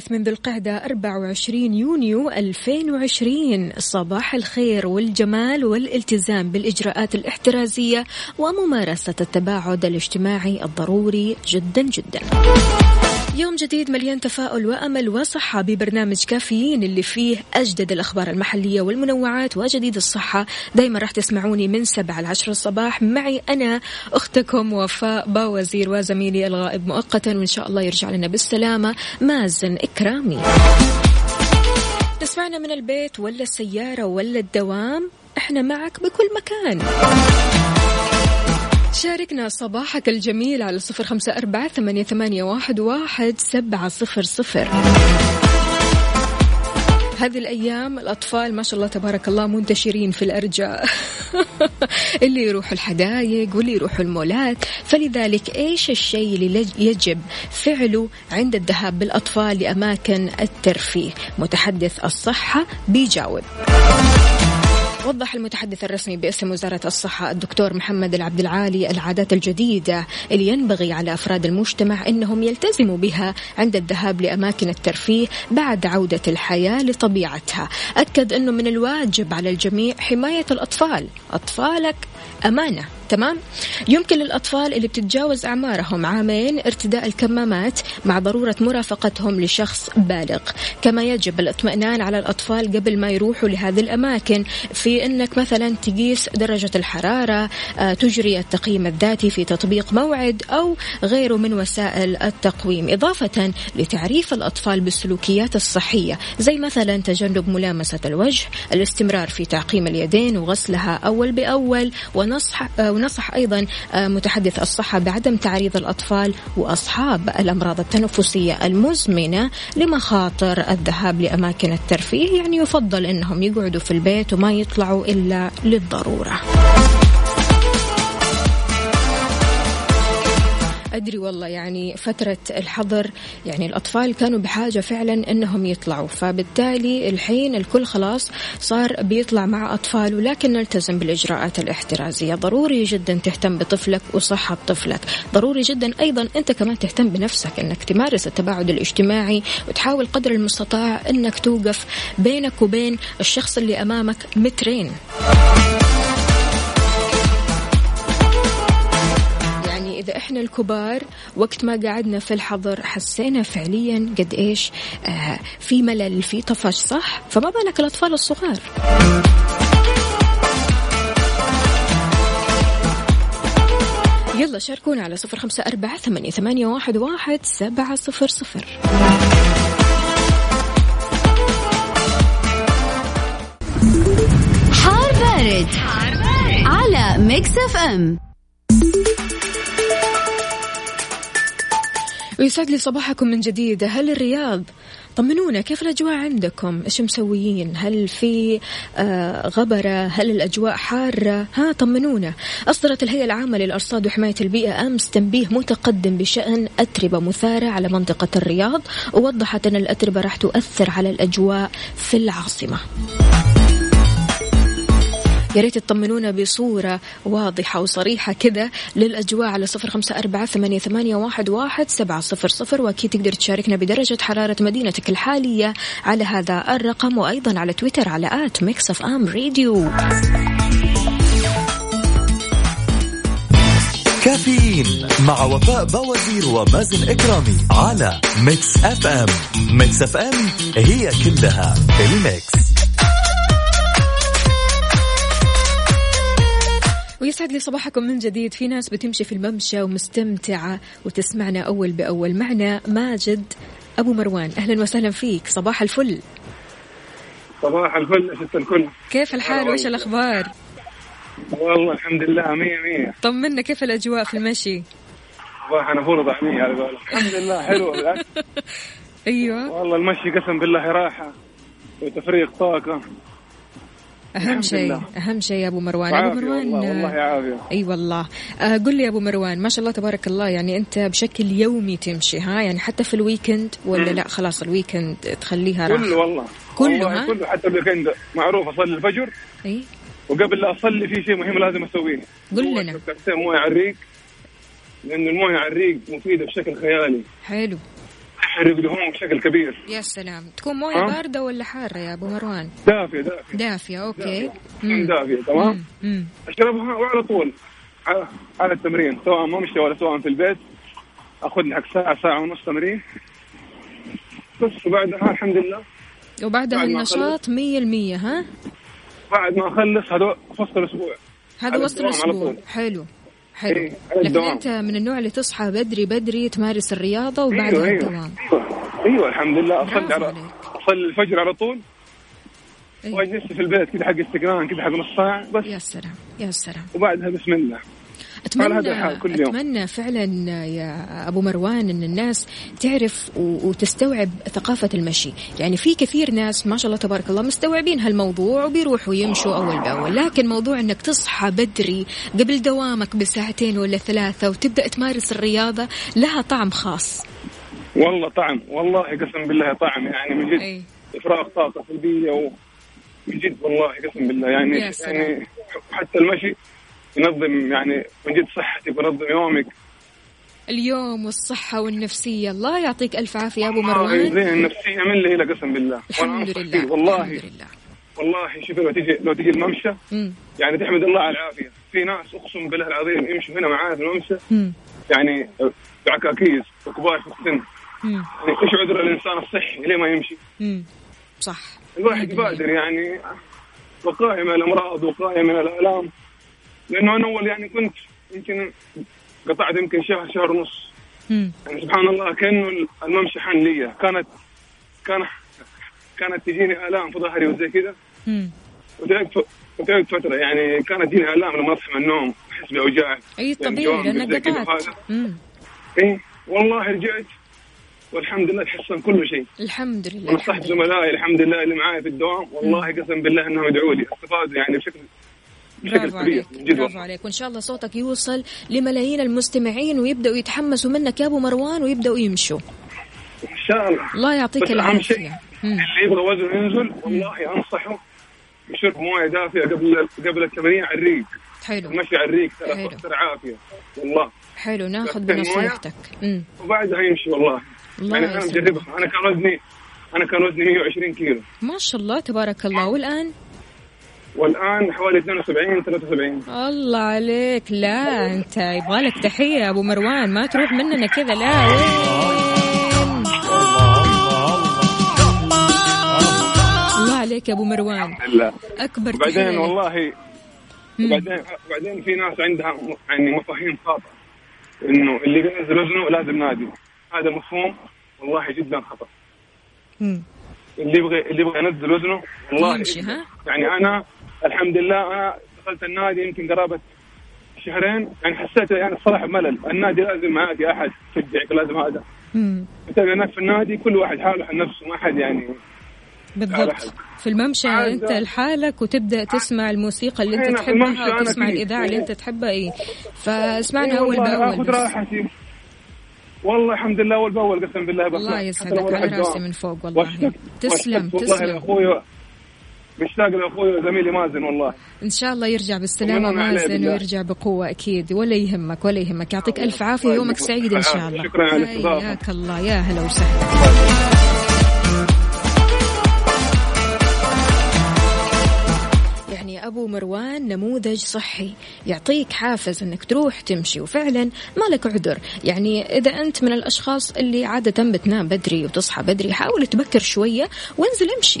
الثالث من ذو القعدة 24 يونيو 2020 صباح الخير والجمال والالتزام بالإجراءات الاحترازية وممارسة التباعد الاجتماعي الضروري جدا جدا. يوم جديد مليان تفاؤل وأمل وصحة ببرنامج كافيين اللي فيه أجدد الأخبار المحلية والمنوعات وجديد الصحة. دايما راح تسمعوني من سبعة لعشر الصباح. معي أنا أختكم وفاء باوزير وزميلي الغائب مؤقتا وإن شاء الله يرجع لنا بالسلامة مازن إكرامي. تسمعنا من البيت ولا السيارة ولا الدوام؟ إحنا معك بكل مكان. شاركنا صباحك الجميل على صفر خمسة أربعة ثمانية, واحد, واحد سبعة صفر صفر. هذه الأيام الأطفال ما شاء الله تبارك الله منتشرين في الأرجاء. اللي يروحوا الحدائق واللي يروحوا المولات. فلذلك إيش الشيء اللي يجب فعله عند الذهاب بالأطفال لأماكن الترفيه؟ متحدث الصحة بيجاوب. وضح المتحدث الرسمي باسم وزارة الصحة الدكتور محمد العبد العالي العادات الجديدة اللي ينبغي على أفراد المجتمع أنهم يلتزموا بها عند الذهاب لأماكن الترفيه بعد عودة الحياة لطبيعتها. أكد أنه من الواجب على الجميع حماية الأطفال. أطفالك أمانة. تمام؟ يمكن للأطفال اللي بتتجاوز أعمارهم عامين ارتداء الكمامات مع ضرورة مرافقتهم لشخص بالغ. كما يجب الاطمئنان على الأطفال قبل ما يروحوا لهذه الأماكن في أنك مثلا تقيس درجة الحرارة آه، تجري التقييم الذاتي في تطبيق موعد أو غيره من وسائل التقويم. إضافة لتعريف الأطفال بالسلوكيات الصحية زي مثلا تجنب ملامسة الوجه الاستمرار في تعقيم اليدين وغسلها أول بأول ونصح آه، ونصح أيضا آه، متحدث الصحة بعدم تعريض الأطفال وأصحاب الأمراض التنفسية المزمنة لمخاطر الذهاب لأماكن الترفيه. يعني يفضل أنهم يقعدوا في البيت وما يطلعوا إلا للضرورة. أدري والله يعني فترة الحظر يعني الأطفال كانوا بحاجة فعلا أنهم يطلعوا. فبالتالي الحين الكل خلاص صار بيطلع مع أطفاله لكن نلتزم بالإجراءات الاحترازية. ضروري جدا تهتم بطفلك وصحة طفلك. ضروري جدا أيضا أنت كمان تهتم بنفسك أنك تمارس التباعد الاجتماعي وتحاول قدر المستطاع أنك توقف بينك وبين الشخص اللي أمامك مترين. إذا إحنا الكبار وقت ما قعدنا في الحظر حسينا فعليا قد إيش آه في ملل في طفش صح؟ فما بالك الأطفال الصغار. يلا شاركونا على صفر خمسة أربعة ثمانية, ثمانية واحد, واحد سبعة صفر صفر. حار بارد, حار بارد. على Mix FM. ويسعد لي صباحكم من جديد. هل الرياض طمنونا؟ كيف الأجواء عندكم؟ إيش مسويين؟ هل في آه غبرة؟ هل الأجواء حارة؟ ها طمنونا. أصدرت الهيئة العامة للأرصاد وحماية البيئة أمس تنبيه متقدم بشأن أتربة مثارة على منطقة الرياض ووضحت أن الأتربة راح تؤثر على الأجواء في العاصمة. يا ريت تطمنونا بصورة واضحة وصريحة كذا للأجواء على صفر خمسة أربعة ثمانية, واحد, سبعة صفر صفر وأكيد تقدر تشاركنا بدرجة حرارة مدينتك الحالية على هذا الرقم وأيضا على تويتر على at Mix FM Radio. كافيين مع وفاء بوازير ومازن إكرامي على Mix FM. Mix FM هي كلها ال mix. ويسعد لي صباحكم من جديد. في ناس بتمشي في الممشى ومستمتعة وتسمعنا أول بأول. معنا ماجد أبو مروان. أهلا وسهلا فيك. صباح الفل. صباح الفل ست الكل. كيف الحال؟ وإيش الأخبار؟ والله الحمد لله مية مية. طمنا كيف الأجواء في المشي؟ صباح فول طعمية على قولك. الحمد لله حلو. بالعكس أيوة. والله المشي قسم بالله راحة وتفريغ طاقة. أهم الحمد شيء. أهم شيء يا أبو مروان. أبو مروان والله والله أي والله. آه قل لي يا أبو مروان ما شاء الله تبارك الله يعني أنت بشكل يومي تمشي ها؟ يعني حتى في ال weekend ولا لا؟ خلاص ال weekend تخليها كله راحه والله. كله، والله ها؟ كله حتى ال weekend معروف أصلي الفجر. أي. وقبل لا أصلي في شيء مهم لازم أسويه. قل لنا. موية على الريق لأن الموية على الريق مفيدة بشكل خيالي. حلو. تحرق دهون بشكل كبير. يا سلام. تكون موية؟ باردة ولا حارة يا أبو مروان؟ دافية دافية. دافية okay. مم. دافية تمام. اشربها وعلى طول. على, على التمرين سواء ممشى ولا سواء في البيت. أخذ حق ساعة ساعة ونص تمرين. بس وبعدها الحمد لله. وبعدها النشاط مية المية ها؟ بعد ما أخلص هذا وسط الأسبوع. هذا وسط الأسبوع. حلو. حلو. إيه، لكن. أنت من النوع اللي تصحى بدري بدري تمارس الرياضة وبعدها أيوه أيوه. الدوام أيوه الحمد لله. أصلي على. أصلي الفجر على طول. أيوة. واجلس في البيت كذا حق استقران كذا حق نص ساعة بس. يا سلام يا سلام. وبعدها بسم الله. اتمنى. أتمنى فعلا يا أبو مروان إن الناس تعرف وتستوعب ثقافة المشي، يعني في كثير ناس ما شاء الله تبارك الله مستوعبين هالموضوع وبيروحوا يمشوا أول بأول، لكن موضوع إنك تصحى بدري قبل دوامك بساعتين ولا ثلاثة وتبدأ تمارس الرياضة لها طعم خاص. والله طعم والله قسم بالله طعم يعني من جد اي إفراغ طاقة سلبية و من جد والله قسم بالله يعني. يعني حتى المشي ينظم يعني من جد صحتك وينظم يومك اليوم والصحة والنفسية، الله يعطيك ألف عافية يا أبو آه، مروان. زين النفسية من اللي هي قسم بالله الحمد لله والله الحمد لله. والله شوف لو تجي لو تجي الممشى مم. يعني تحمد الله على العافية في ناس أقسم بالله العظيم يمشوا هنا معايا في الممشى مم. يعني بعكاكيز وكبار في السن. يعني إيش عذر الإنسان الصحي ليه ما يمشي؟ مم. صح الواحد يبادر يعني وقاية من الأمراض وقاية من الالام لأنه أنا أول يعني كنت يمكن قطعت يمكن شهر شهر ونص. مم. يعني سبحان الله كأنه الممشى حن لي كانت كان كانت تجيني آلام في ظهري وزي كذا. وتعبت وتعبت فترة. يعني كانت تجيني آلام لما أصحى من النوم أحس بأوجاع. أي يعني طبيعي لأنك قطعت. إي والله رجعت والحمد لله تحسن كل شيء. الحمد لله لله. زملائي الحمد لله اللي معاي في الدوام. والله قسم بالله إنهم يدعوا لي. استفادوا يعني بشكل برافو عليك برافو. عليك. وإن شاء الله صوتك يوصل لملايين المستمعين ويبدأوا يتحمسوا منك يا أبو مروان ويبدأوا يمشوا. إن شاء الله. الله يعطيك العافية. اللي يبغى وزنه ينزل والله أنصحه بشرب موية دافئه قبل قبل التمرين على الريق. حلو. المشي على الريق ترى عافية. والله. حلو ناخذ بنصيحتك. وبعدها يمشي والله. الله يعني أنا. مجربها أنا كان وزني أنا كان وزني 120 كيلو. ما شاء الله تبارك الله. والآن؟ والآن حوالي 72 73 الله عليك. لا انت يبغالك تحية يا أبو مروان. ما تروح مننا كذا. لا وين؟ الله عليك يا أبو مروان. الحمد لله اكبر تحية لك. والله مم. وبعدين وبعدين في ناس عندها يعني مفاهيم خاطئة. إنه اللي بينزل وزنه لازم نادي. هذا مفهوم والله جدا خطأ. اللي يبغى اللي يبغى ينزل وزنه والله يمشي، ها؟ يعني أنا الحمد لله أنا دخلت النادي يمكن قرابة شهرين يعني حسيت يعني الصراحة ملل النادي لازم معك أحد يشجعك لازم هذا. تلقى الناس في النادي كل واحد حاله عن نفسه ما حد يعني بالضبط. في الممشى أنت لحالك وتبدأ تسمع الموسيقى اللي أنت تحبها وتسمع. الإذاعة اللي أنت تحبها اي فاسمعنا إيه أول والله بأول آخذ بس. راحتي. والله الحمد لله أول بأول قسم بالله الله يسعدك. على راسي. من فوق والله. تسلم والله تسلم. لاخوي مشتاق لأخوي وزميلي مازن والله. إن شاء الله يرجع بالسلامة مازن. ويرجع بقوة أكيد ولا يهمك ولا يهمك. يعطيك ألف عافية يومك سعيد إن شاء. الله. شكراً على الاستضافة. حياك الله. يا هلا وسهلا. يعني أبو مروان نموذج صحي. يعطيك حافز إنك تروح تمشي وفعلا ما لك عذر. يعني إذا أنت من الأشخاص اللي عادة بتنام بدري وتصحى بدري حاول تبكر شوية وانزل امشي.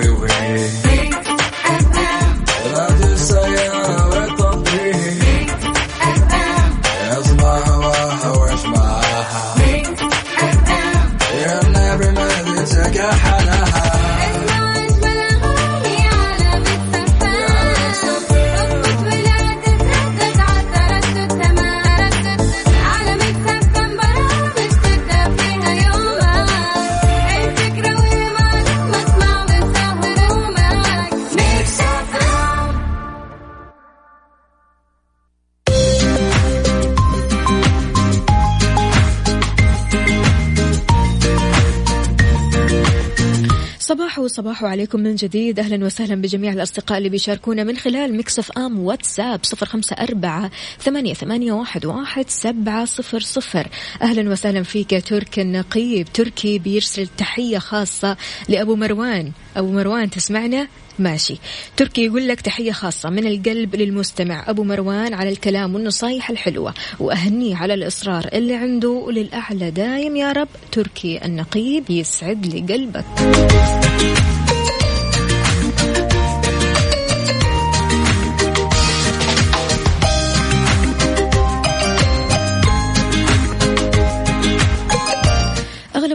صباح عليكم من جديد. أهلا وسهلا بجميع الأصدقاء اللي بيشاركونا من خلال مكسف آم واتساب صفر خمسة أربعة ثمانية, ثمانية واحد, واحد سبعة صفر صفر. أهلا وسهلا فيك تركي النقيب. تركي بيرسل تحية خاصة لأبو مروان. أبو مروان تسمعنا ماشي. تركي يقول لك تحية خاصة من القلب للمستمع أبو مروان على الكلام والنصايح الحلوة وأهنيه على الإصرار اللي عنده وللأعلى دايم يا رب. تركي النقيب يسعد لي قلبك.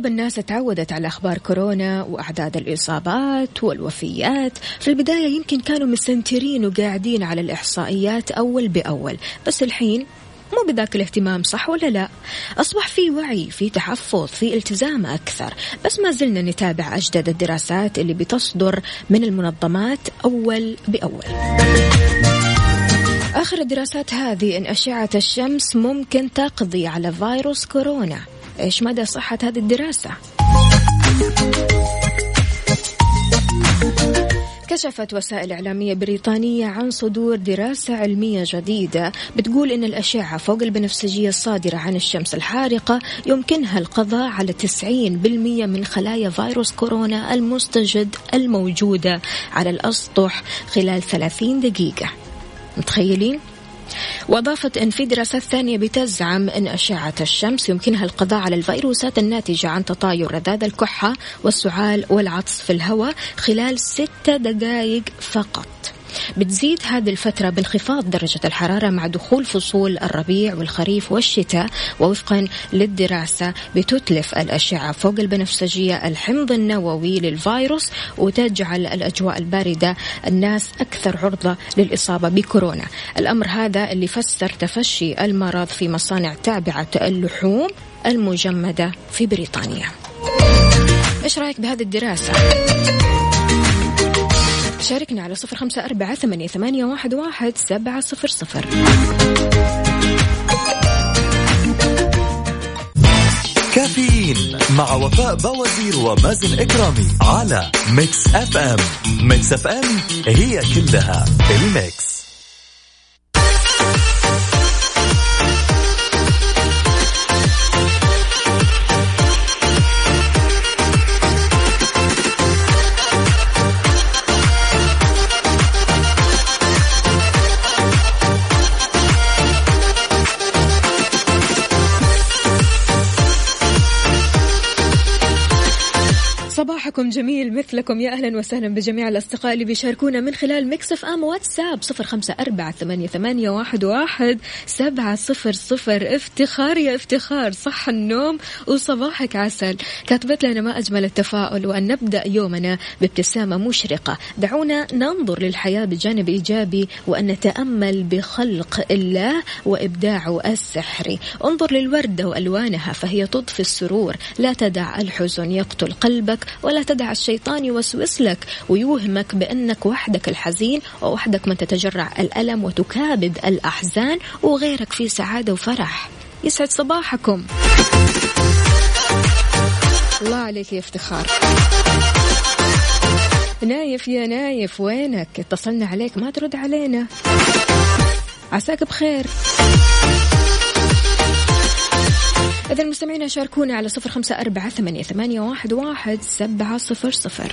الناس تعودت على أخبار كورونا وأعداد الإصابات والوفيات. في البداية يمكن كانوا مستنترين وقاعدين على الإحصائيات أول بأول بس الحين مو بذاك الاهتمام صح ولا لا؟ أصبح في وعي في تحفظ في التزام أكثر بس ما زلنا نتابع أجدد الدراسات اللي بتصدر من المنظمات أول بأول. آخر الدراسات هذه أن أشعة الشمس ممكن تقضي على فيروس كورونا. إيش مدى صحة هذه الدراسة؟ كشفت وسائل إعلامية بريطانية عن صدور دراسة علمية جديدة بتقول إن الأشعة فوق البنفسجية الصادرة عن الشمس الحارقة يمكنها القضاء على 90% من خلايا فيروس كورونا المستجد الموجودة على الأسطح خلال 30 دقيقة متخيلين؟ وأضافت أن في دراسات ثانية بتزعم أن أشعة الشمس يمكنها القضاء على الفيروسات الناتجة عن تطاير رذاذ الكحة والسعال والعطس في الهواء خلال ستة دقائق فقط. بتزيد هذه الفترة بانخفاض درجة الحرارة مع دخول فصول الربيع والخريف والشتاء ووفقا للدراسة بتتلف الأشعة فوق البنفسجية الحمض النووي للفيروس وتجعل الأجواء الباردة الناس أكثر عرضة للإصابة بكورونا الأمر هذا اللي فسر تفشي المرض في مصانع تابعة اللحوم المجمدة في بريطانيا إيش رأيك بهذه الدراسة؟ شاركنا على صفر خمسة أربعة ثمانية, ثمانية واحد, واحد سبعة صفر صفر. كافيين مع وفاء بوازير ومازن إكرامي على Mix FM. ميكس أف أم هي كلها الميكس. صباحكم جميل مثلكم. يا أهلا وسهلا بجميع الأصدقاء اللي بيشاركونا من خلال مكسف أم واتساب. صفر خمسة أربعة ثمانية, ثمانية واحد, واحد. سبعة صفر صفر. افتخار يا افتخار. صح النوم وصباحك عسل. كاتبت لنا ما أجمل التفاؤل وأن نبدأ يومنا بابتسامة مشرقة. دعونا ننظر للحياة بجانب إيجابي وأن نتأمل بخلق الله وإبداعه السحري انظر للوردة وألوانها فهي تضفي السرور. لا تدع الحزن يقتل قلبك ولا تدع الشيطان يوسوس لك ويوهمك بأنك وحدك الحزين ووحدك من تتجرع الألم وتكابد الأحزان وغيرك في سعادة وفرح. يسعد صباحكم. الله عليك يا افتخار. نايف يا نايف وينك؟ اتصلنا عليك ما ترد علينا. عساك بخير. إذا المستمعين شاركونا على صفر خمسة أربعة ثمانية, واحد سبعة صفر صفر.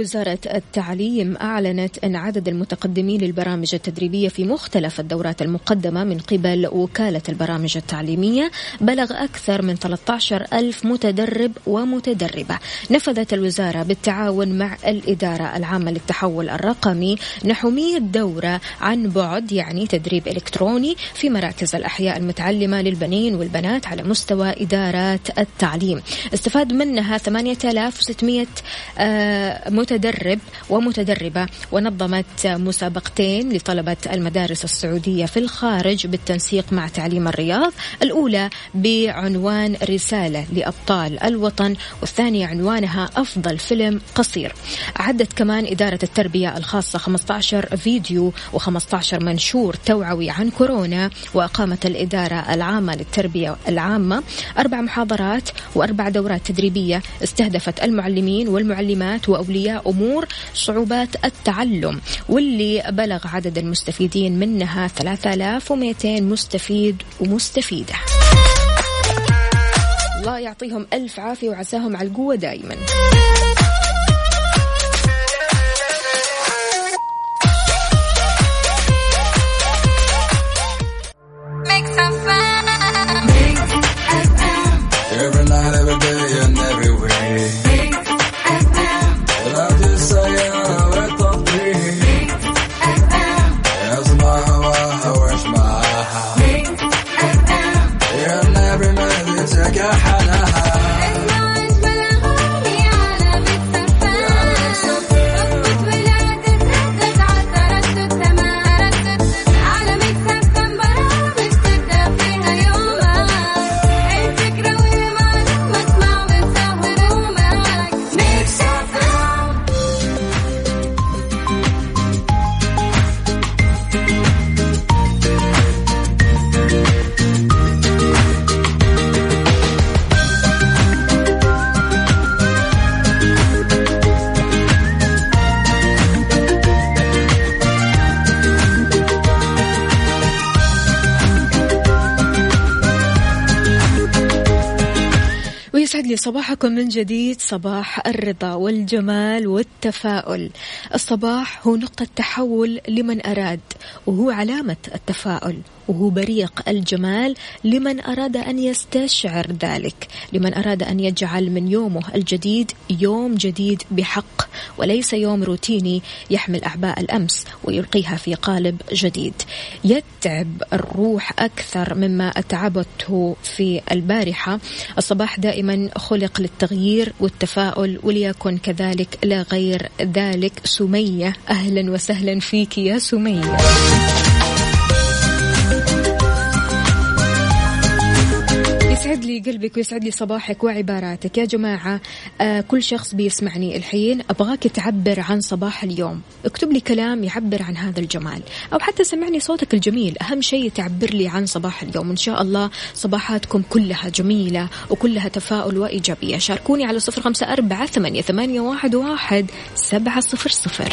وزارة التعليم أعلنت أن عدد المتقدمين للبرامج التدريبية في مختلف الدورات المقدمة من قبل وكالة البرامج التعليمية بلغ أكثر من 13 ألف متدرب ومتدربة. نفذت الوزارة بالتعاون مع الإدارة العامة للتحول الرقمي نحو 100 دورة عن بعد يعني تدريب إلكتروني في مراكز الأحياء المتعلمة للبنين والبنات على مستوى إدارات التعليم. استفاد منها 8600 آه متدرب ومتدربة ونظمت مسابقتين لطلبة المدارس السعودية في الخارج بالتنسيق مع تعليم الرياض الأولى بعنوان رسالة لأبطال الوطن والثانية عنوانها أفضل فيلم قصير. عدت كمان إدارة التربية الخاصة 15 فيديو و15 منشور توعوي عن كورونا وأقامت الإدارة العامة للتربية العامة أربع محاضرات وأربع دورات تدريبية استهدفت المعلمين والمعلمات وأولياء أمور صعوبات التعلم واللي بلغ عدد المستفيدين منها 3200 مستفيد ومستفيدة. الله يعطيهم ألف عافية وعساهم على القوة دائما صباحكم من جديد صباح الرضا والجمال والتفاؤل. الصباح هو نقطة تحول لمن أراد وهو علامة التفاؤل. وهو بريق الجمال لمن أراد أن يستشعر ذلك لمن أراد أن يجعل من يومه الجديد يوم جديد بحق وليس يوم روتيني يحمل أعباء الأمس ويلقيها في قالب جديد. يتعب الروح أكثر مما أتعبته في البارحة. الصباح دائما خلق للتغيير والتفاؤل وليكن كذلك لا غير ذلك. سمية أهلا وسهلا فيك يا سمية. يسعد لي قلبك ويسعد لي صباحك وعباراتك. يا جماعة آه كل شخص بيسمعني الحين. أبغاك تعبر عن صباح اليوم. اكتب لي كلام يعبر عن هذا الجمال. أو حتى سمعني صوتك الجميل. أهم شيء تعبر لي عن صباح اليوم. إن شاء الله صباحاتكم كلها جميلة وكلها تفاؤل وإيجابية. شاركوني على صفر خمسة أربعة ثمانية, واحد سبعة صفر صفر.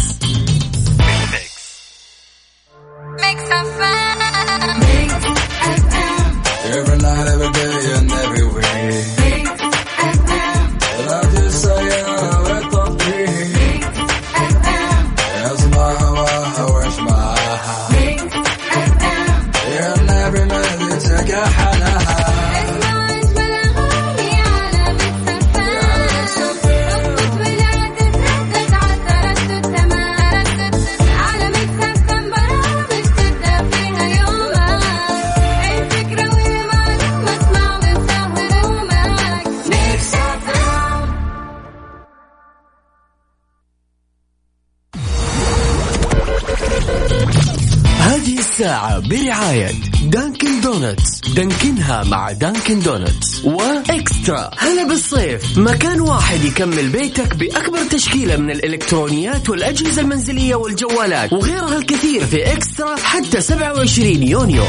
Dunkin' Donuts و eXtra. هلا بالصيف. مكان واحد يكمل بيتك بأكبر تشكيلة من الإلكترونيات والأجهزة المنزلية والجوالات وغيرها الكثير في eXtra حتى 27 يونيو.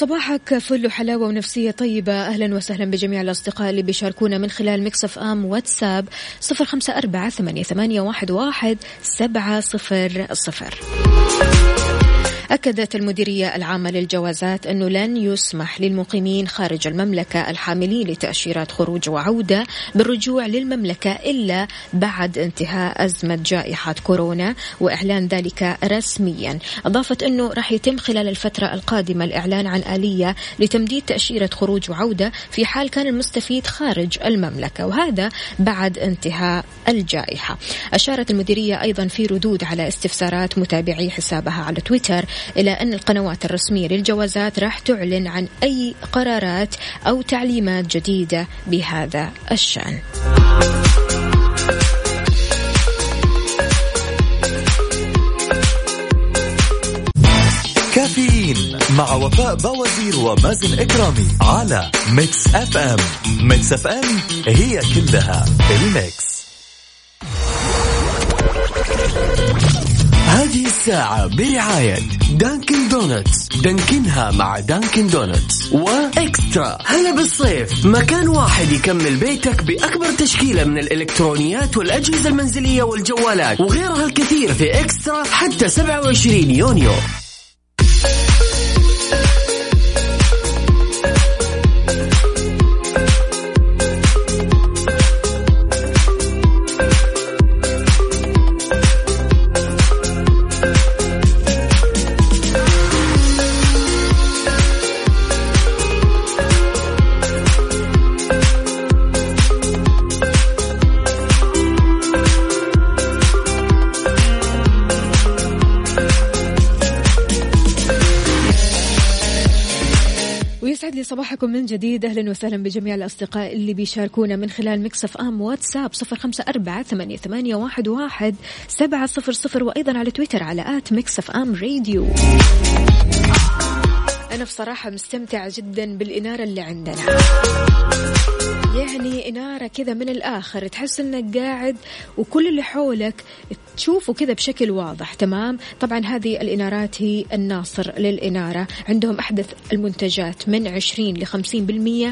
صباحك فل وحلاوة ونفسية طيبة. أهلا وسهلا بجميع الأصدقاء اللي بيشاركونا من خلال Mix FM واتساب صفر خمسة أربعة ثمانية, واحد سبعة صفر صفر. أكدت المديرية العامة للجوازات أنه لن يسمح للمقيمين خارج المملكة الحاملين لتأشيرات خروج وعودة بالرجوع للمملكة إلا بعد انتهاء أزمة جائحة كورونا وإعلان ذلك رسميا. أضافت أنه راح يتم خلال الفترة القادمة الإعلان عن آلية لتمديد تأشيرة خروج وعودة في حال كان المستفيد خارج المملكة وهذا بعد انتهاء الجائحة. أشارت المديرية أيضا في ردود على استفسارات متابعي حسابها على تويتر إلى أن القنوات الرسمية للجوازات راح تعلن عن أي قرارات أو تعليمات جديدة بهذا الشأن. كافيين مع وفاء بوازير ومازن إكرامي على Mix FM. Mix FM هي كلها في ال mix. هذه الساعة برعاية Dunkin' Donuts. دانكنها مع Dunkin' Donuts. و eXtra. هلا بالصيف. مكان واحد يكمل بيتك بأكبر تشكيلة من الإلكترونيات والأجهزة المنزلية والجوالات وغيرها الكثير في eXtra حتى 27 يونيو. صباحكم من جديد. أهلا وسهلا بجميع الأصدقاء اللي بيشاركونا من خلال Mix FM واتساب صفر خمسة أربعة ثمانية, واحد سبعة صفر صفر وأيضا على تويتر على at Mix FM Radio. أنا بصراحة مستمتعة جدا بالإنارة اللي عندنا. يعني إنارة كذا من الآخر تحس إنك قاعد وكل اللي حولك تشوفه كذا بشكل واضح تمام؟ طبعا هذه الإنارات هي الناصر للإنارة عندهم أحدث المنتجات من 20 ل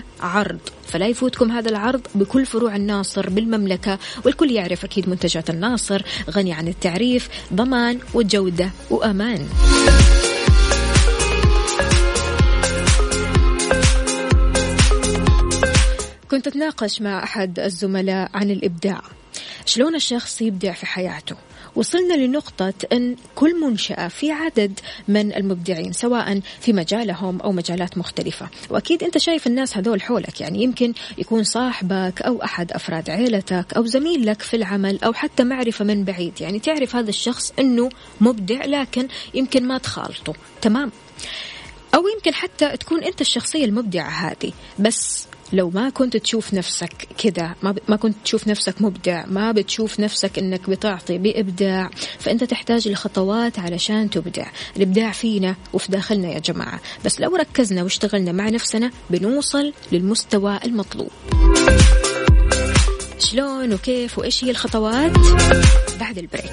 50% عرض فلا يفوتكم هذا العرض بكل فروع الناصر بالمملكة والكل يعرف أكيد منتجات الناصر غني عن التعريف ضمان وجودة وأمان. كنت أتناقش مع أحد الزملاء عن الإبداع. شلون الشخص يبدع في حياته؟ وصلنا لنقطة أن كل منشأة في عدد من المبدعين سواء في مجالهم أو مجالات مختلفة. وأكيد أنت شايف الناس هذول حولك يعني يمكن يكون صاحبك أو أحد أفراد عيلتك أو زميل لك في العمل أو حتى معرفة من بعيد. يعني تعرف هذا الشخص أنه مبدع لكن يمكن ما تخالطه. تمام؟ أو يمكن حتى تكون أنت الشخصية المبدعة هذه. بس لو ما كنت تشوف نفسك كذا ما, ما كنت تشوف نفسك مبدع ما بتشوف نفسك إنك بتعطي بإبداع فأنت تحتاج لخطوات علشان تبدع. الإبداع فينا وفي داخلنا يا جماعة. بس لو ركزنا واشتغلنا مع نفسنا بنوصل للمستوى المطلوب. شلون وكيف وإيش هي الخطوات؟ بعد ال break.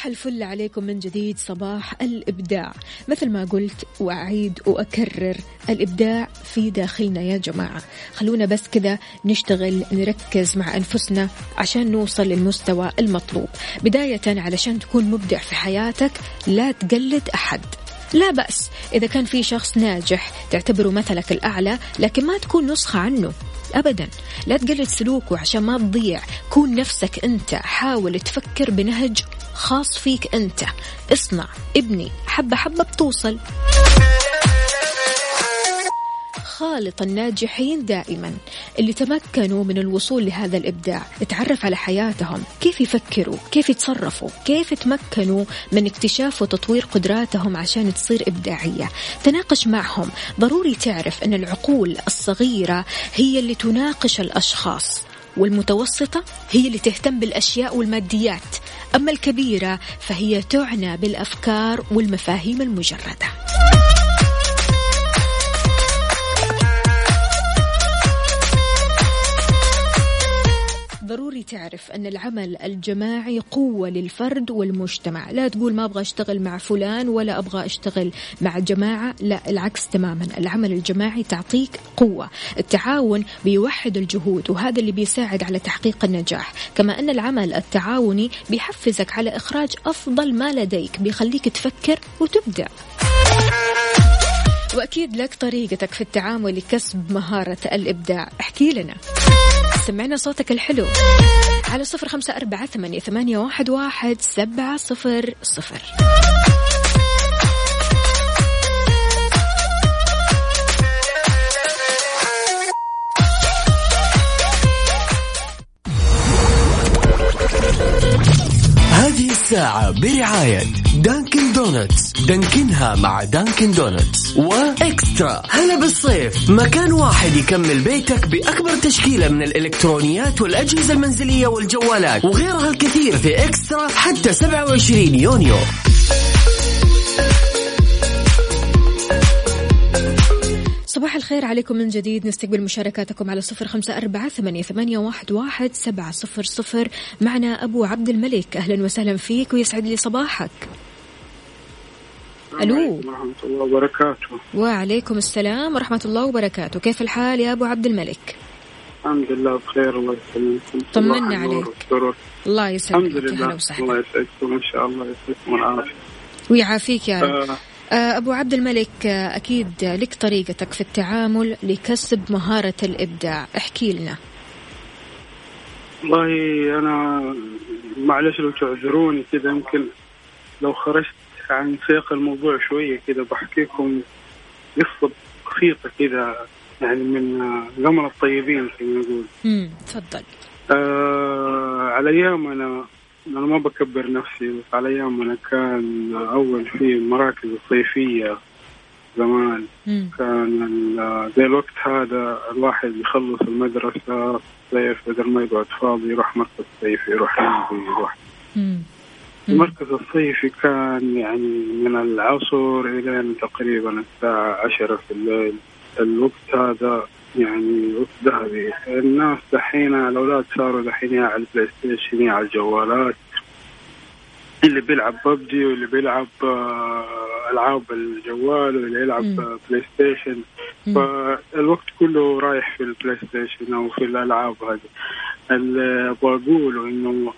صباح الفل عليكم من جديد صباح الإبداع. مثل ما قلت وأعيد وأكرر الإبداع في داخلنا يا جماعة. خلونا بس كذا نشتغل نركز مع أنفسنا عشان نوصل للمستوى المطلوب. بداية علشان تكون مبدع في حياتك لا تقلد أحد. لا بأس. إذا كان في شخص ناجح تعتبره مثلك الأعلى لكن ما تكون نسخة عنه. ابدا. لا تقلد سلوكه عشان ما تضيع. كون نفسك أنت. حاول تفكر بنهج خاص فيك أنت. اصنع. ابني. حبة حبة بتوصل. خالط الناجحين دائما اللي تمكنوا من الوصول لهذا الإبداع. تعرف على حياتهم. كيف يفكروا؟ كيف يتصرفوا؟ كيف تمكنوا من اكتشاف وتطوير قدراتهم عشان تصير إبداعية؟ تناقش معهم. ضروري تعرف أن العقول الصغيرة هي اللي تناقش الأشخاص والمتوسطة هي اللي تهتم بالأشياء والماديات. أما الكبيرة فهي تعنى بالأفكار والمفاهيم المجردة. ضروري تعرف أن العمل الجماعي قوة للفرد والمجتمع. لا تقول ما أبغى أشتغل مع فلان ولا أبغى أشتغل مع جماعة. لا العكس تماما. العمل الجماعي تعطيك قوة. التعاون بيوحد الجهود وهذا اللي بيساعد على تحقيق النجاح. كما أن العمل التعاوني بيحفزك على إخراج أفضل ما لديك بيخليك تفكر وتبدع. وأكيد لك طريقتك في التعامل لكسب مهارة الإبداع. احكي لنا. سمعنا صوتك الحلو. على صفر خمسة أربعة ثمانية, ثمانية واحد, واحد سبعة صفر صفر. الساعة برعاية Dunkin' Donuts. دانكنها مع Dunkin' Donuts. و eXtra. هلا بالصيف. مكان واحد يكمل بيتك بأكبر تشكيلة من الإلكترونيات والأجهزة المنزلية والجوالات وغيرها الكثير في eXtra حتى 27 يونيو. صباح الخير عليكم من جديد. نستقبل مشاركاتكم على صفر خمسة أربعة ثمانية, واحد, واحد سبعة صفر صفر. معنا أبو عبد الملك. أهلا وسهلا فيك ويسعد لي صباحك. ألو. ورحمة الله وبركاته. وعليكم السلام ورحمة الله وبركاته. كيف الحال يا أبو عبد الملك؟ الحمد لله بخير الله يسلمك. طمنا عليك. الله الحمد يسلمك يا لله الله يسعدكم ان شاء الله يسعدكم العافية. ويعافيك يا رب. آه، أبو عبد الملك آه، أكيد لك طريقتك في التعامل لكسب مهارة الإبداع. احكي لنا. والله أنا معلش لو تعذروني كذا يمكن لو خرجت عن سياق الموضوع شوية كذا بحكيكم قصة بسيطه كذا يعني من زمن الطيبين كما نقول. امم تفضل. آه على أيام أنا أنا ما بكبر نفسي بس على أيام أنا كان أول في المراكز الصيفيه زمان مم. كان زي الوقت هذا الواحد يخلص المدرسة صيف بدل ما يقعد فاضي يروح مركز صيفي يروح نادي يروح مم. المركز الصيفي كان يعني من العصر إلى تقريبا الساعة عشرة في الليل الوقت هذا يعني وقت ذهبي. الناس دحين الأولاد صاروا دحين يا على ال PlayStation يا على الجوالات اللي بيلعب ببجي واللي بيلعب آه، ألعاب الجوال واللي يلعب PlayStation. فالوقت كله رايح في ال PlayStation أو في الألعاب هذه. اللي أبغى أقوله إنه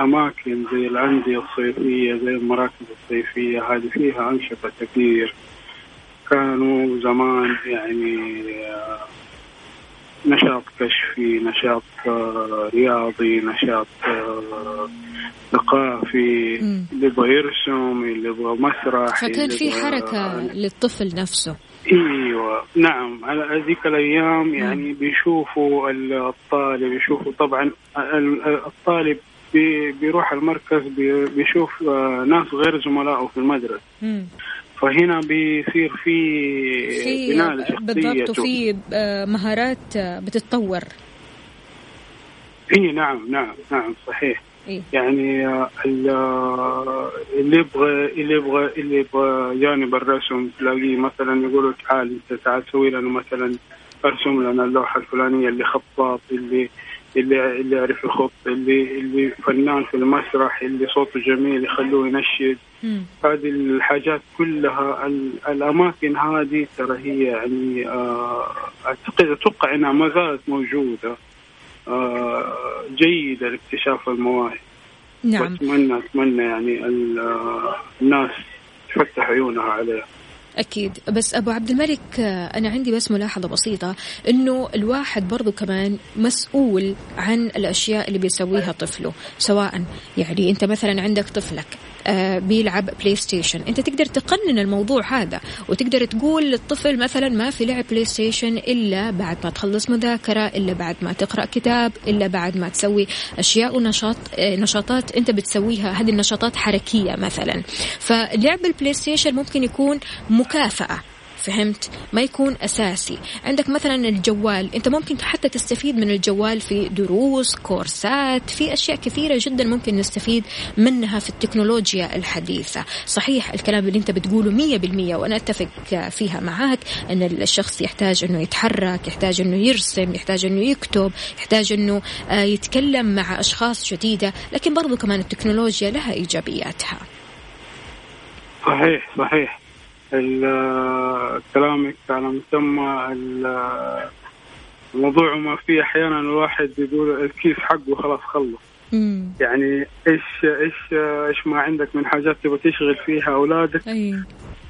أماكن زي الأندية الصيفية زي المراكز الصيفية هذه فيها أنشطة كثير. كانوا زمان يعني آه، نشاط كشفي نشاط آه، رياضي نشاط آه، ثقافي. اللي يبغى يرسم اللي يبغى مسرح فكان في حركة للطفل نفسه إيوه نعم على هذيك الأيام يعني بيشوفوا الطالب يشوفوا طبعا ال- الطالب بي- بيروح المركز بي- بيشوف ناس غير زملائه في المدرسة. فهنا بيصير في بناء بالضبط لشخصيته وفي آه، مهارات آه، بتتطور. إي نعم نعم نعم صحيح. إيه. يعني آه، ال- آه، اللي يبغى اللي يبغى اللي يبغى جانب الرسم تلاقيه مثلا يقولوا تعال انت تعال سوي لنا مثلا ارسم لنا اللوحة الفلانية اللي خطاط اللي اللي اللي يعرف يخط اللي اللي فنان في المسرح اللي صوته جميل يخلوه ينشد. هذه الحاجات كلها ال- الأماكن هذه ترى هي يعني آه، أعتقد أتوقع إنها ما زالت موجودة. آه، جيدة لاكتشاف المواهب. نعم. واتمنى اتمنى يعني آه، الناس تفتح عيونها عليها. أكيد. بس أبو عبد الملك آه، أنا عندي بس ملاحظة بسيطة إنه الواحد برضو كمان مسؤول عن الأشياء اللي بيسويها طفله سواء يعني أنت مثلا عندك طفلك بيلعب PlayStation أنت تقدر تقنن الموضوع هذا وتقدر تقول للطفل مثلا ما في لعب PlayStation إلا بعد ما تخلص مذاكرة إلا بعد ما تقرأ كتاب إلا بعد ما تسوي أشياء ونشاط آه، نشاطات أنت بتسويها. هذه النشاطات حركية مثلا. فلعب ال PlayStation ممكن يكون مكافأة. فهمت ما يكون أساسي. عندك مثلا الجوال أنت ممكن حتى تستفيد من الجوال في دروس كورسات في أشياء كثيرة جدا ممكن نستفيد منها في التكنولوجيا الحديثة. صحيح الكلام اللي أنت بتقوله مية بالمية وأنا أتفق فيها معاك أن الشخص يحتاج أنه يتحرك يحتاج أنه يرسم يحتاج أنه يكتب يحتاج أنه آه، يتكلم مع أشخاص جديدة لكن برضو كمان التكنولوجيا لها إيجابياتها. صحيح صحيح. كلامك على مسمى ال- الموضوع ما فيه أحيانا الواحد يقول الكيس حقه خلاص خلص مم. يعني إيش إيش إيش ما عندك من حاجات تبغى تشغل فيها أولادك أي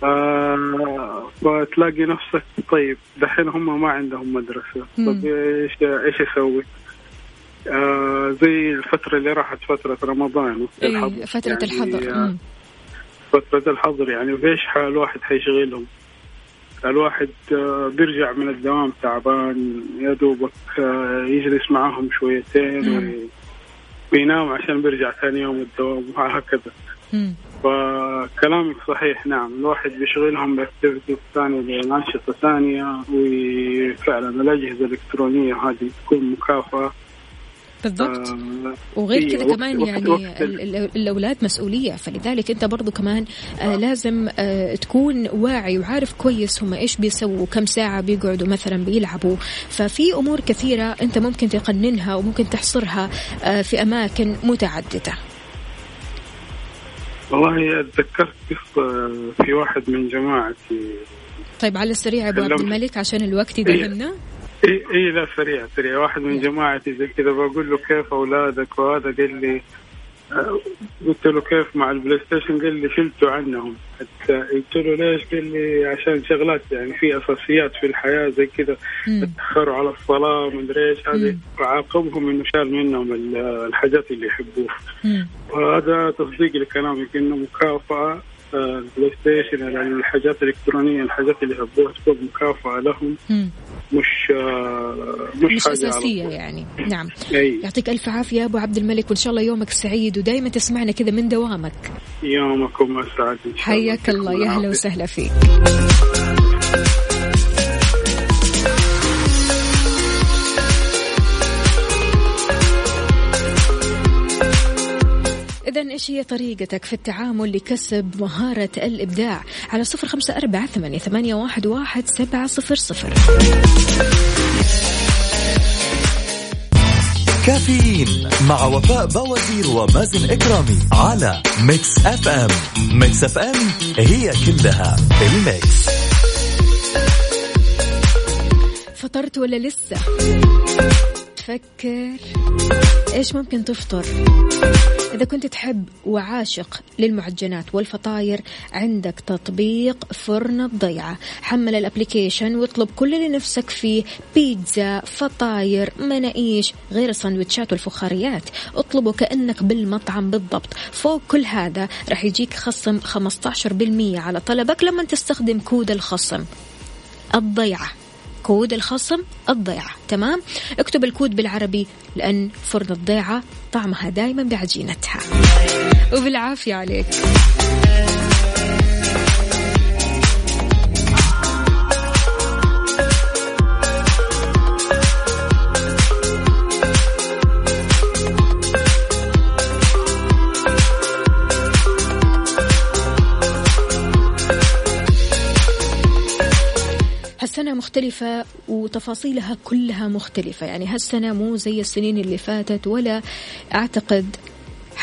آه فتلاقي نفسك طيب دحين هم ما عندهم مدرسة مم. طيب إيش إيش أسوي؟ آه زي الفترة اللي راحت فترة رمضان وقت أي الحظر فترة يعني الحظر آه،. فترة الحظر يعني وإيش ح- الواحد حيشغلهم؟ الواحد آه، بيرجع من الدوام تعبان يا دوبك آه، يجلس معاهم شويتين وينام عشان بيرجع ثاني يوم الدوام وهكذا. فكلامك صحيح نعم الواحد بيشغلهم بأكتيفيتيز ثانية بأنشطة ثانية وفعلا الأجهزة الإلكترونية هذه تكون مكافأة. بالضبط. آه، وغير أيوة، كذا كمان يعني وقت ال- ال- ال- الأولاد مسؤولية فلذلك أنت برضو كمان آه لازم آه تكون واعي وعارف كويس هم إيش بيسووا كم ساعة بيقعدوا مثلا بيلعبوا. ففي أمور كثيرة أنت ممكن تقننها وممكن تحصرها في أماكن متعددة. والله اتذكرت قصة في واحد من جماعتي. طيب على السريع أبو عبد لم- الملك عشان الوقت يدهمنا إي إي لا سريع سريع. واحد من جماعتي زي كذا بقول له كيف أولادك وهذا؟ قال لي قلت له كيف مع ال PlayStation؟ قال لي شلته عنهم. حتى قلت له ليش؟ قال لي عشان شغلات يعني في أساسيات في الحياة زي كذا. تأخروا على الصلاة مدري إيش. هذه مم. وعاقبهم إنه شال منهم ال- الحاجات اللي يحبوها. وهذا تصديق لكلامك إنه مكافأة آه، ال PlayStation يعني الحاجات الإلكترونية الحاجات اللي يحبوها تكون مكافاه لهم مم. مش آه، مش, مش على طول. يعني. نعم. أي. يعطيك ألف عافية يا أبو عبد الملك وإن شاء الله يومك سعيد ودائما تسمعنا كذا من دوامك. يومكم الله. حياك الله. يا يعطيكم هلا العافية. وسهلا فيك. إيش هي طريقتك في التعامل لكسب مهارة الإبداع؟ على صفر خمسة أربعة ثمانية, ثمانية واحد, واحد سبعة صفر صفر. كافيين مع وفاء بوازير ومازن إكرامي على Mix FM. Mix FM هي كلها ال Mix. فطرت ولا لسه؟ تفكر إيش ممكن تفطر؟ إذا كنت تحب وعاشق للمعجنات والفطاير عندك تطبيق فرن الضيعة. حمل ال application واطلب كل اللي نفسك فيه بيتزا فطاير مناقيش غير السندوتشات والفخاريات. اطلبه كأنك بالمطعم بالضبط. فوق كل هذا راح يجيك خصم 15% على طلبك لما تستخدم كود الخصم. الضيعة. كود الخصم الضيعة تمام؟ اكتب الكود بالعربي لأن فرن الضيعة طعمها دايما بعجينتها. وبالعافية عليك. مختلفة وتفاصيلها كلها مختلفة. يعني هالسنة مو زي السنين اللي فاتت ولا أعتقد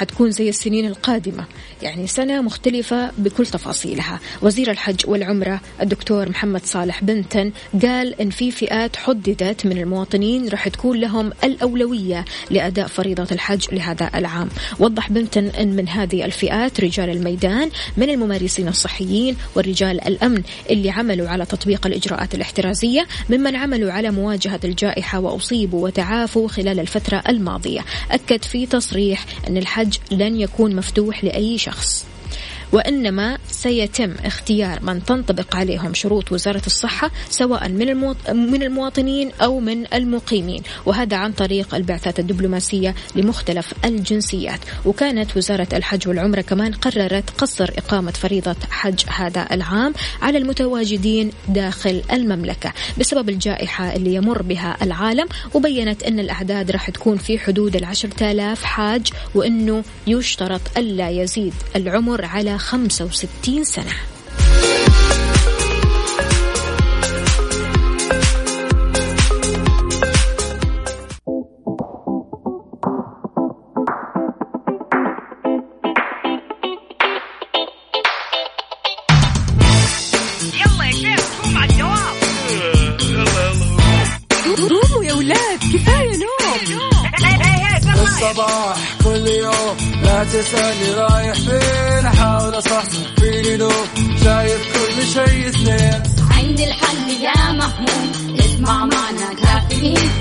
حتكون زي السنين القادمة. يعني سنة مختلفة بكل تفاصيلها. وزير الحج والعمرة الدكتور محمد صالح بنتن قال إن في فئات حددت من المواطنين راح تكون لهم الأولوية لأداء فريضة الحج لهذا العام. وضح بنتن أن من هذه الفئات رجال الميدان من الممارسين الصحيين ورجال الأمن اللي عملوا على تطبيق الإجراءات الاحترازية ممن عملوا على مواجهة الجائحة وأصيبوا وتعافوا خلال الفترة الماضية. أكد في تصريح أن الحج لن يكون مفتوح لأي شخص. وإنما سيتم اختيار من تنطبق عليهم شروط وزارة الصحة سواء من من المواطنين أو من المقيمين. وهذا عن طريق البعثات الدبلوماسية لمختلف الجنسيات. وكانت وزارة الحج والعمرة كمان قررت قصر إقامة فريضة حج هذا العام على المتواجدين داخل المملكة بسبب الجائحة اللي يمر بها العالم. وبينت أن الأعداد راح تكون في حدود العشرة آلاف حاج وأنه يشترط ألا يزيد العمر على 65 سنة. قوموا يا ولاد كفاية نوم. الصباح كل يوم لا تسألني رايح فين. أصحصح فيني لو شايف كل شيء اثنين عندي الحل يا محمود اسمع معنا كافيين.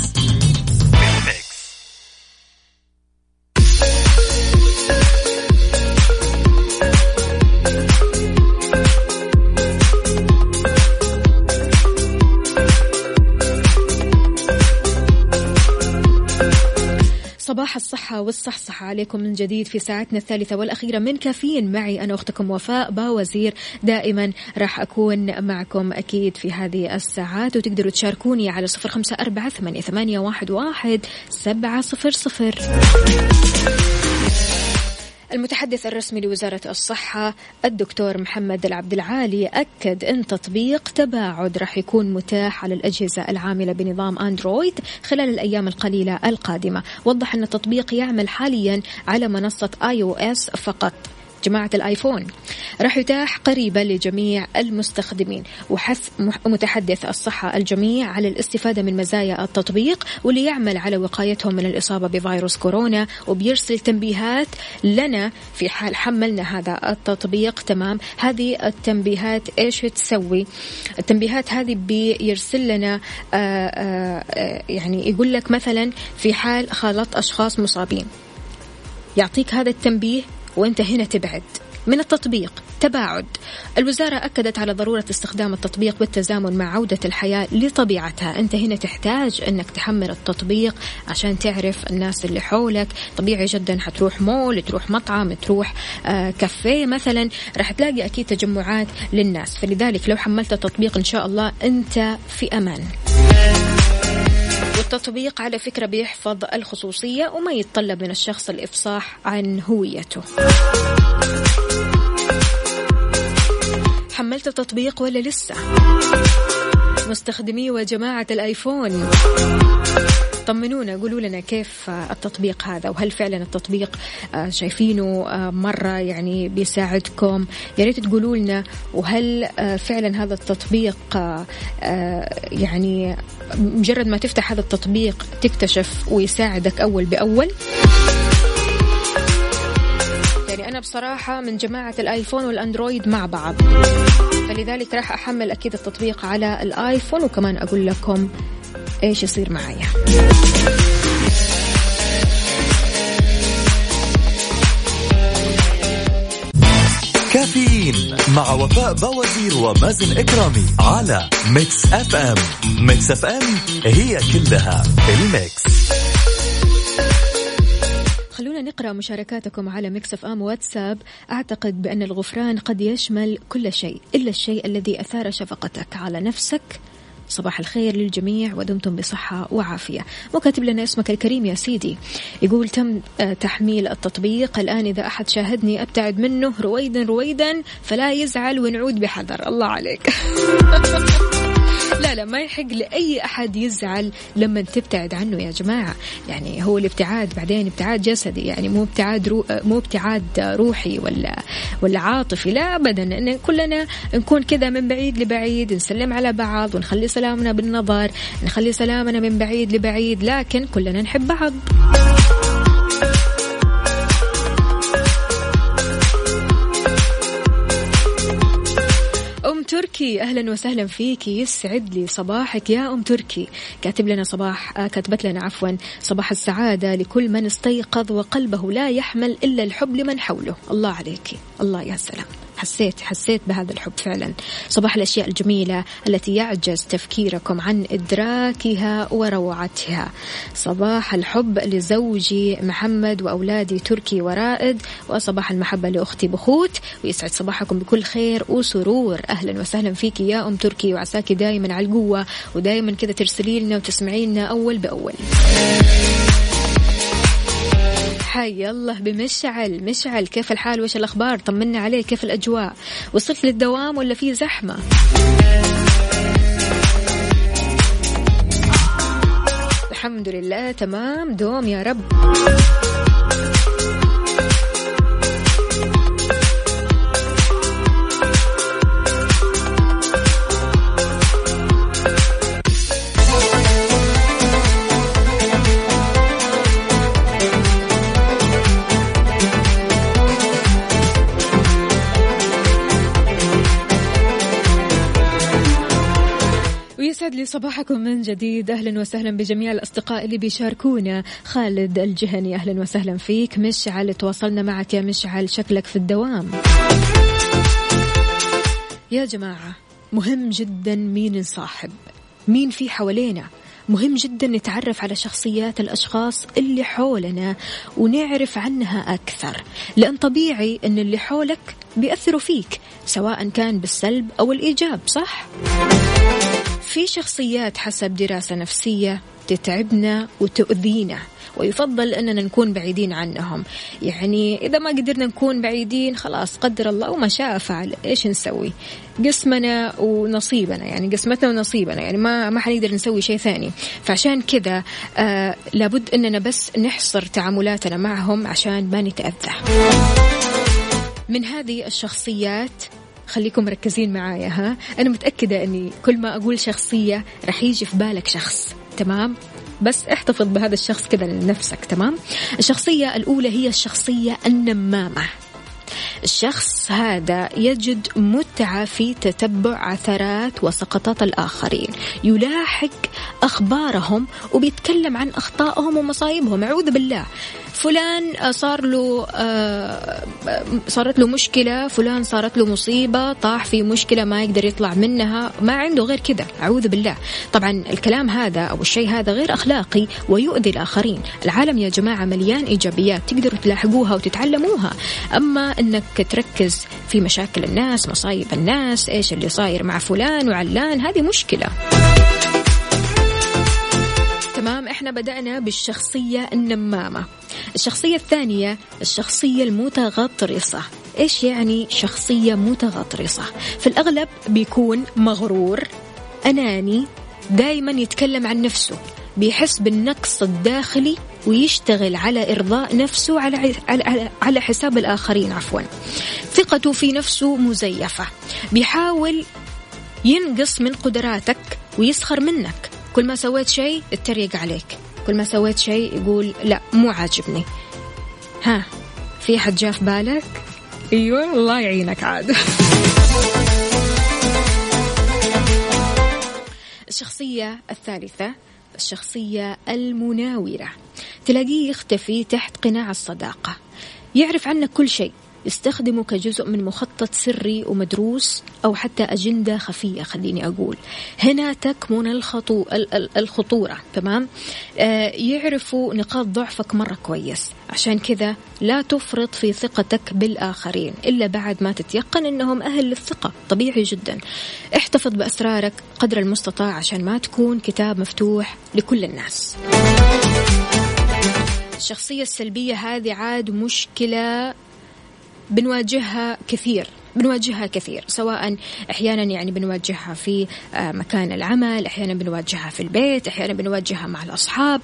الصحة والصحصحة عليكم من جديد في ساعتنا الثالثة والأخيرة. من كافيين معي أنا أختكم وفاء باوزير. دائما راح أكون معكم أكيد في هذه الساعات. وتقدروا تشاركوني على صفر خمسة أربعة ثمانية, واحد سبعة صفر صفر. المتحدث الرسمي لوزارة الصحة الدكتور محمد العبد العالي أكد أن تطبيق تباعد راح يكون متاح على الأجهزة العاملة بنظام أندرويد خلال الأيام القليلة القادمة. وضح أن التطبيق يعمل حاليا على منصة آي أو إس فقط. جماعة الآيفون. راح يتاح قريبا لجميع المستخدمين وحث متحدث الصحة الجميع على الاستفادة من مزايا التطبيق واللي يعمل على وقايتهم من الإصابة بفيروس كورونا وبيرسل تنبيهات لنا في حال حملنا هذا التطبيق. تمام. هذه التنبيهات إيش تسوي؟ التنبيهات هذه بيرسل لنا آآ آه، آآ آه، يعني يقول لك مثلا في حال خالطت أشخاص مصابين. يعطيك هذا التنبيه وانت هنا تبعد. من التطبيق. تباعد. الوزارة أكدت على ضرورة استخدام التطبيق بالتزامن مع عودة الحياة لطبيعتها. أنت هنا تحتاج أنك تحمل التطبيق عشان تعرف الناس اللي حولك. طبيعي جدا حتروح مول تروح مطعم تروح آه كافيه مثلا. راح تلاقي أكيد تجمعات للناس. فلذلك لو حملت التطبيق إن شاء الله أنت في أمان. والتطبيق على فكرة بيحفظ الخصوصية وما يتطلب من الشخص الإفصاح عن هويته. حملت التطبيق ولا لسه؟ مستخدمي وجماعة الآيفون. طمنونا قولوا لنا كيف التطبيق هذا وهل فعلا التطبيق آه، شايفينه آه، مرة يعني بيساعدكم؟ يا ريت تقولوا لنا وهل آه، فعلا هذا التطبيق يعني مجرد ما تفتح هذا التطبيق تكتشف ويساعدك أول بأول؟ بصراحة من جماعة ال iPhone وال Android مع بعض. فلذلك راح أحمل أكيد التطبيق على ال iPhone وكمان أقول لكم إيش يصير معايا كافيين مع وفاء بوازير ومازن إكرامي على Mix FM Mix FM هي كلها ال Mix. خلونا نقرأ مشاركاتكم على Mix FM WhatsApp. أعتقد بأن الغفران قد يشمل كل شيء إلا الشيء الذي أثار شفقتك على نفسك. صباح الخير للجميع ودمتم بصحة وعافية. وكاتب لنا اسمك الكريم يا سيدي. يقول تم آه، تحميل التطبيق. الآن إذا أحد شاهدني أبتعد منه رويدا رويدا فلا يزعل ونعود بحذر. الله عليك. لا لا ما يحق لأي أحد يزعل لما تبتعد عنه يا جماعة. يعني هو الابتعاد بعدين ابتعاد جسدي يعني مو ابتعاد رو مو ابتعاد روحي ولا ولا عاطفي لا أبدا. إن كلنا نكون كذا من بعيد لبعيد نسلم على بعض ونخلي سلامنا بالنظر نخلي سلامنا من بعيد لبعيد لكن كلنا نحب بعض. تركي. أهلا وسهلا فيك. يسعد لي صباحك يا أم تركي. كاتب لنا صباح آه، كاتبت لنا عفوا. صباح السعادة لكل من استيقظ وقلبه لا يحمل إلا الحب لمن حوله. الله عليك. الله يا سلام. حسيت حسيت بهذا الحب فعلا. صباح الأشياء الجميلة التي يعجز تفكيركم عن إدراكها وروعتها. صباح الحب لزوجي محمد وأولادي تركي ورائد وصباح المحبة لأختي بخوت ويسعد صباحكم بكل خير وسرور. أهلا وسهلا فيك يا أم تركي وعساكي دائما على القوة ودائما كذا ترسلي لنا وتسمعي لنا أول بأول. حي. الله بمشعل مشعل. كيف الحال؟ وش الأخبار؟ طمنا عليه كيف الأجواء؟ وصلت للدوام ولا في زحمة؟ الحمد لله تمام. دوم يا رب. يسعد لي صباحكم من جديد. أهلا وسهلا بجميع الأصدقاء اللي بيشاركونا. خالد الجهني أهلا وسهلا فيك. مشعل تواصلنا معك يا مشعل. شكلك في الدوام. يا جماعة مهم جدا مين نصاحب مين في حوالينا. مهم جدا نتعرف على شخصيات الأشخاص اللي حولنا ونعرف عنها أكثر. لأن طبيعي أن اللي حولك بيأثروا فيك سواء كان بالسلب أو الإيجاب صح؟ في شخصيات حسب دراسة نفسية تتعبنا وتؤذينا ويفضل أننا نكون بعيدين عنهم. يعني إذا ما قدرنا نكون بعيدين خلاص قدر الله وما شاء فعل إيش نسوي؟ قسمنا ونصيبنا يعني قسمتنا ونصيبنا يعني ما ما حنقدر نسوي شيء ثاني. فعشان كذا آه لابد أننا بس نحصر تعاملاتنا معهم عشان ما نتأذى. من هذه الشخصيات خليكم مركزين معايا ها؟ أنا متأكدة أني كل ما أقول شخصية رح يجي في بالك شخص تمام؟ بس احتفظ بهذا الشخص كذا لنفسك تمام؟ الشخصية الأولى هي الشخصية النمامة. الشخص هذا يجد متعة في تتبع عثرات وسقطات الآخرين. يلاحق أخبارهم وبيتكلم عن أخطائهم ومصايبهم. أعوذ بالله. فلان صار له آه، صارت له مشكلة فلان صارت له مصيبة طاح في مشكلة ما يقدر يطلع منها ما عنده غير كذا أعوذ بالله. طبعا الكلام هذا أو الشيء هذا غير أخلاقي ويؤذي الآخرين. العالم يا جماعة مليان إيجابيات تقدروا تلاحقوها وتتعلموها. أما أنك تركز في مشاكل الناس مصايب الناس إيش اللي صاير مع فلان وعلان هذه مشكلة. تمام إحنا بدأنا بالشخصية النمامة. الشخصية الثانية الشخصية المتغطرسة. إيش يعني شخصية متغطرسة؟ في الأغلب بيكون مغرور أناني دائما يتكلم عن نفسه. بيحس بالنقص الداخلي ويشتغل على إرضاء نفسه على على على حساب الآخرين عفوا. ثقته في نفسه مزيفة. بيحاول ينقص من قدراتك ويسخر منك. كل ما سويت شيء اتريق عليك. كل ما سويت شيء يقول لا مو عاجبني. ها في حد جاء في بالك؟ أيوه الله يعينك عاد. الشخصية الثالثة الشخصية المناورة. تلاقيه يختفي تحت قناع الصداقة. يعرف عنك كل شيء. يستخدمه كجزء من مخطط سري ومدروس أو حتى أجندة خفية خليني أقول. هنا تكمن الخطو الخطورة تمام؟ آه يعرفوا نقاط ضعفك مرة كويس. عشان كذا لا تفرط في ثقتك بالآخرين إلا بعد ما تتيقن أنهم أهل للثقة طبيعي جدا. احتفظ بأسرارك قدر المستطاع عشان ما تكون كتاب مفتوح لكل الناس. الشخصية السلبية هذه عاد مشكلة بنواجهها كثير بنواجهها كثير سواء أحيانا يعني بنواجهها في آه، مكان العمل أحيانا بنواجهها في البيت أحيانا بنواجهها مع الأصحاب.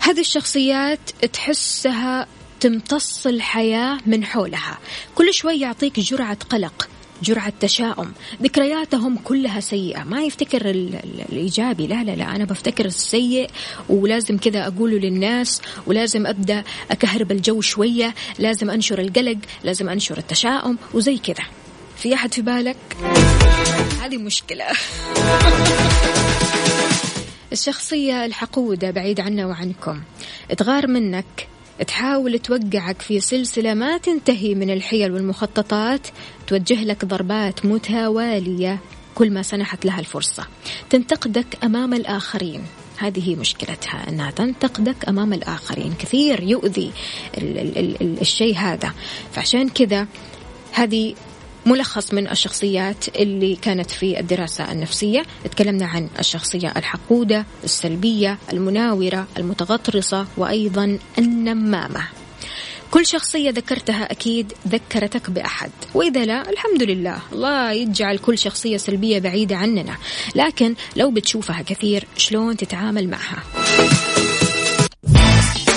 هذه الشخصيات تحسها تمتص الحياة من حولها كل شوي يعطيك جرعة قلق. جرعة تشاؤم. ذكرياتهم كلها سيئة. ما يفتكر الإيجابي. لا لا لا. أنا بفتكر السيء ولازم كذا أقوله للناس ولازم أبدأ أكهرب الجو شوية. لازم أنشر القلق لازم أنشر التشاؤم وزي كذا. في أحد في بالك؟ هذه مشكلة. الشخصية الحقودة بعيد عنا وعنكم. تغار منك تحاول توقعك في سلسلة ما تنتهي من الحيل والمخططات. توجه لك ضربات متوالية كل ما سنحت لها الفرصة. تنتقدك أمام الآخرين. هذه هي مشكلتها. أنها تنتقدك أمام الآخرين. كثير يؤذي ال ال ال الشيء هذا. فعشان كذا هذه ملخص من الشخصيات اللي كانت في الدراسة النفسية. تكلمنا عن الشخصية الحقودة السلبية المناورة المتغطرسة وأيضا النمامة. كل شخصية ذكرتها أكيد ذكرتك بأحد. وإذا لا الحمد لله. الله يجعل كل شخصية سلبية بعيدة عننا. لكن لو بتشوفها كثير شلون تتعامل معها؟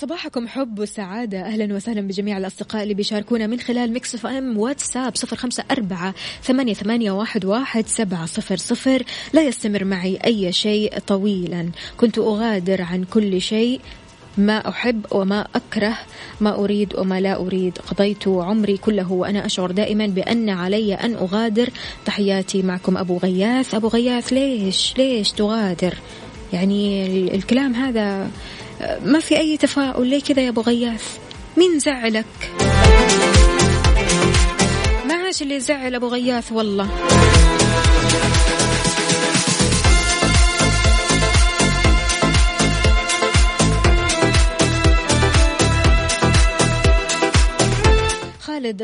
صباحكم حب وسعادة. أهلا وسهلا بجميع الأصدقاء اللي بيشاركونا من خلال Mix FM WhatsApp صفر خمسة أربعة ثمانية, ثمانية واحد, واحد سبعة صفر صفر. لا يستمر معي أي شيء طويلا. كنت أغادر عن كل شيء. ما أحب وما أكره. ما أريد وما لا أريد. قضيت عمري كله وأنا أشعر دائما بأن علي أن أغادر. تحياتي معكم أبو غياث. أبو غياث ليش؟ ليش تغادر؟ يعني الكلام هذا ما في أي تفاؤل ليه كذا يا أبو غياث؟ مين زعلك؟ ما عاش اللي زعل أبو غياث والله.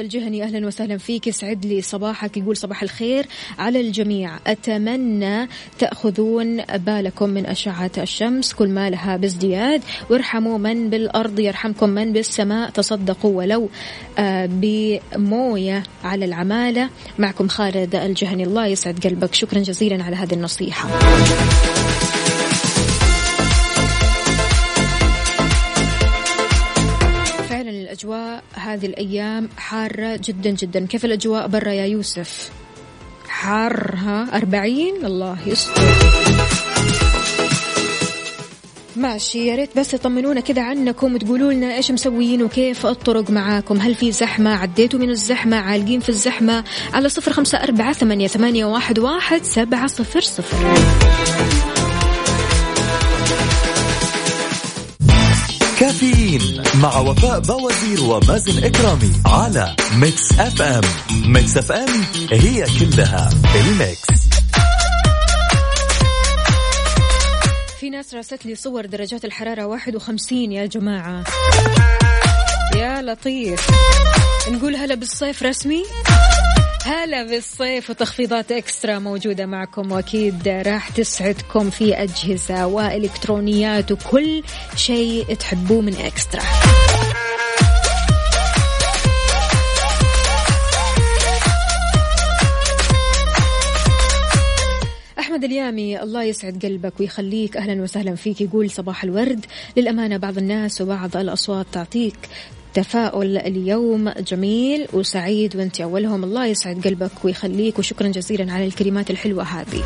الجهني. أهلا وسهلا فيك. يسعد لي صباحك. يقول صباح الخير على الجميع. أتمنى تأخذون بالكم من أشعة الشمس. كل ما لها بازدياد. وارحموا من بالأرض يرحمكم من بالسماء. تصدقوا ولو آه، بموية على العمالة. معكم خالد الجهني. الله يسعد قلبك. شكرا جزيلا على هذه النصيحة. فعلا الأجواء هذه الأيام حارة جدا جدا. كيف الأجواء برا يا يوسف؟ حارها أربعين؟ الله يستر. ماشي يا ريت بس تطمنونا كذا عنكم وتقولوا لنا إيش مسويين وكيف الطرق معاكم. هل في زحمة؟ عديتوا من الزحمة؟ عالقين في الزحمة؟ على صفر خمسة أربعة ثمانية, ثمانية واحد, واحد سبعة صفر صفر. كافيين مع وفاء بوازير ومازن إكرامي على Mix FM. Mix FM هي كلها ال Mix. في ناس راسلت لي صور درجات الحرارة 51 يا جماعة. يا لطيف. نقول هلا بالصيف رسمي؟ هلا بالصيف وتخفيضات إكسترا موجودة معكم وأكيد راح تسعدكم في أجهزة وإلكترونيات وكل شيء تحبوه من إكسترا. أحمد اليامي الله يسعد قلبك ويخليك. أهلا وسهلا فيك يقول صباح الورد. للأمانة بعض الناس وبعض الأصوات تعطيك تفاؤل اليوم جميل وسعيد وانت أولهم. الله يسعد قلبك ويخليك وشكرا جزيلا على الكلمات الحلوة هذه.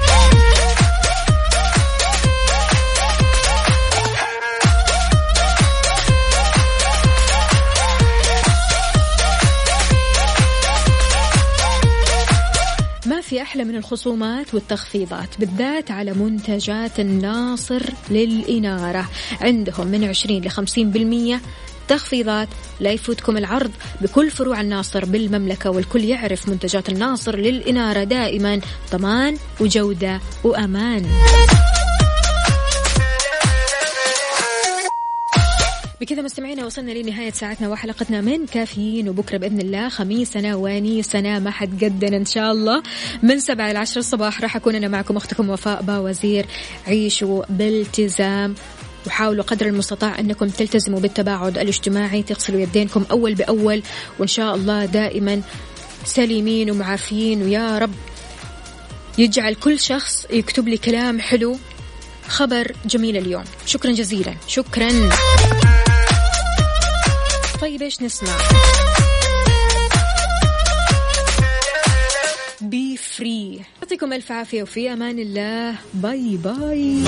في أحلى من الخصومات والتخفيضات بالذات على منتجات الناصر للإنارة. عندهم من 20 ل 50% تخفيضات لا يفوتكم العرض بكل فروع الناصر بالمملكة والكل يعرف منتجات الناصر للإنارة دائما. ضمان وجودة وأمان. بكذا مستمعينا وصلنا لنهاية ساعتنا وحلقتنا من كافيين وبكرة بإذن الله خميسنا ونيسنا ما حد قدنا إن شاء الله. من سبعة إلى عشر الصباح راح أكون أنا معكم أختكم وفاء باوزير. عيشوا بالتزام. وحاولوا قدر المستطاع أنكم تلتزموا بالتباعد الاجتماعي تغسلوا يدينكم أول بأول وإن شاء الله دائما سليمين ومعافيين. ويا رب يجعل كل شخص يكتب لي كلام حلو خبر جميل اليوم. شكرا جزيلا. شكرا. طيب إيش نسمع؟ بي فري يعطيكم ألف عافية وفي أمان الله. باي باي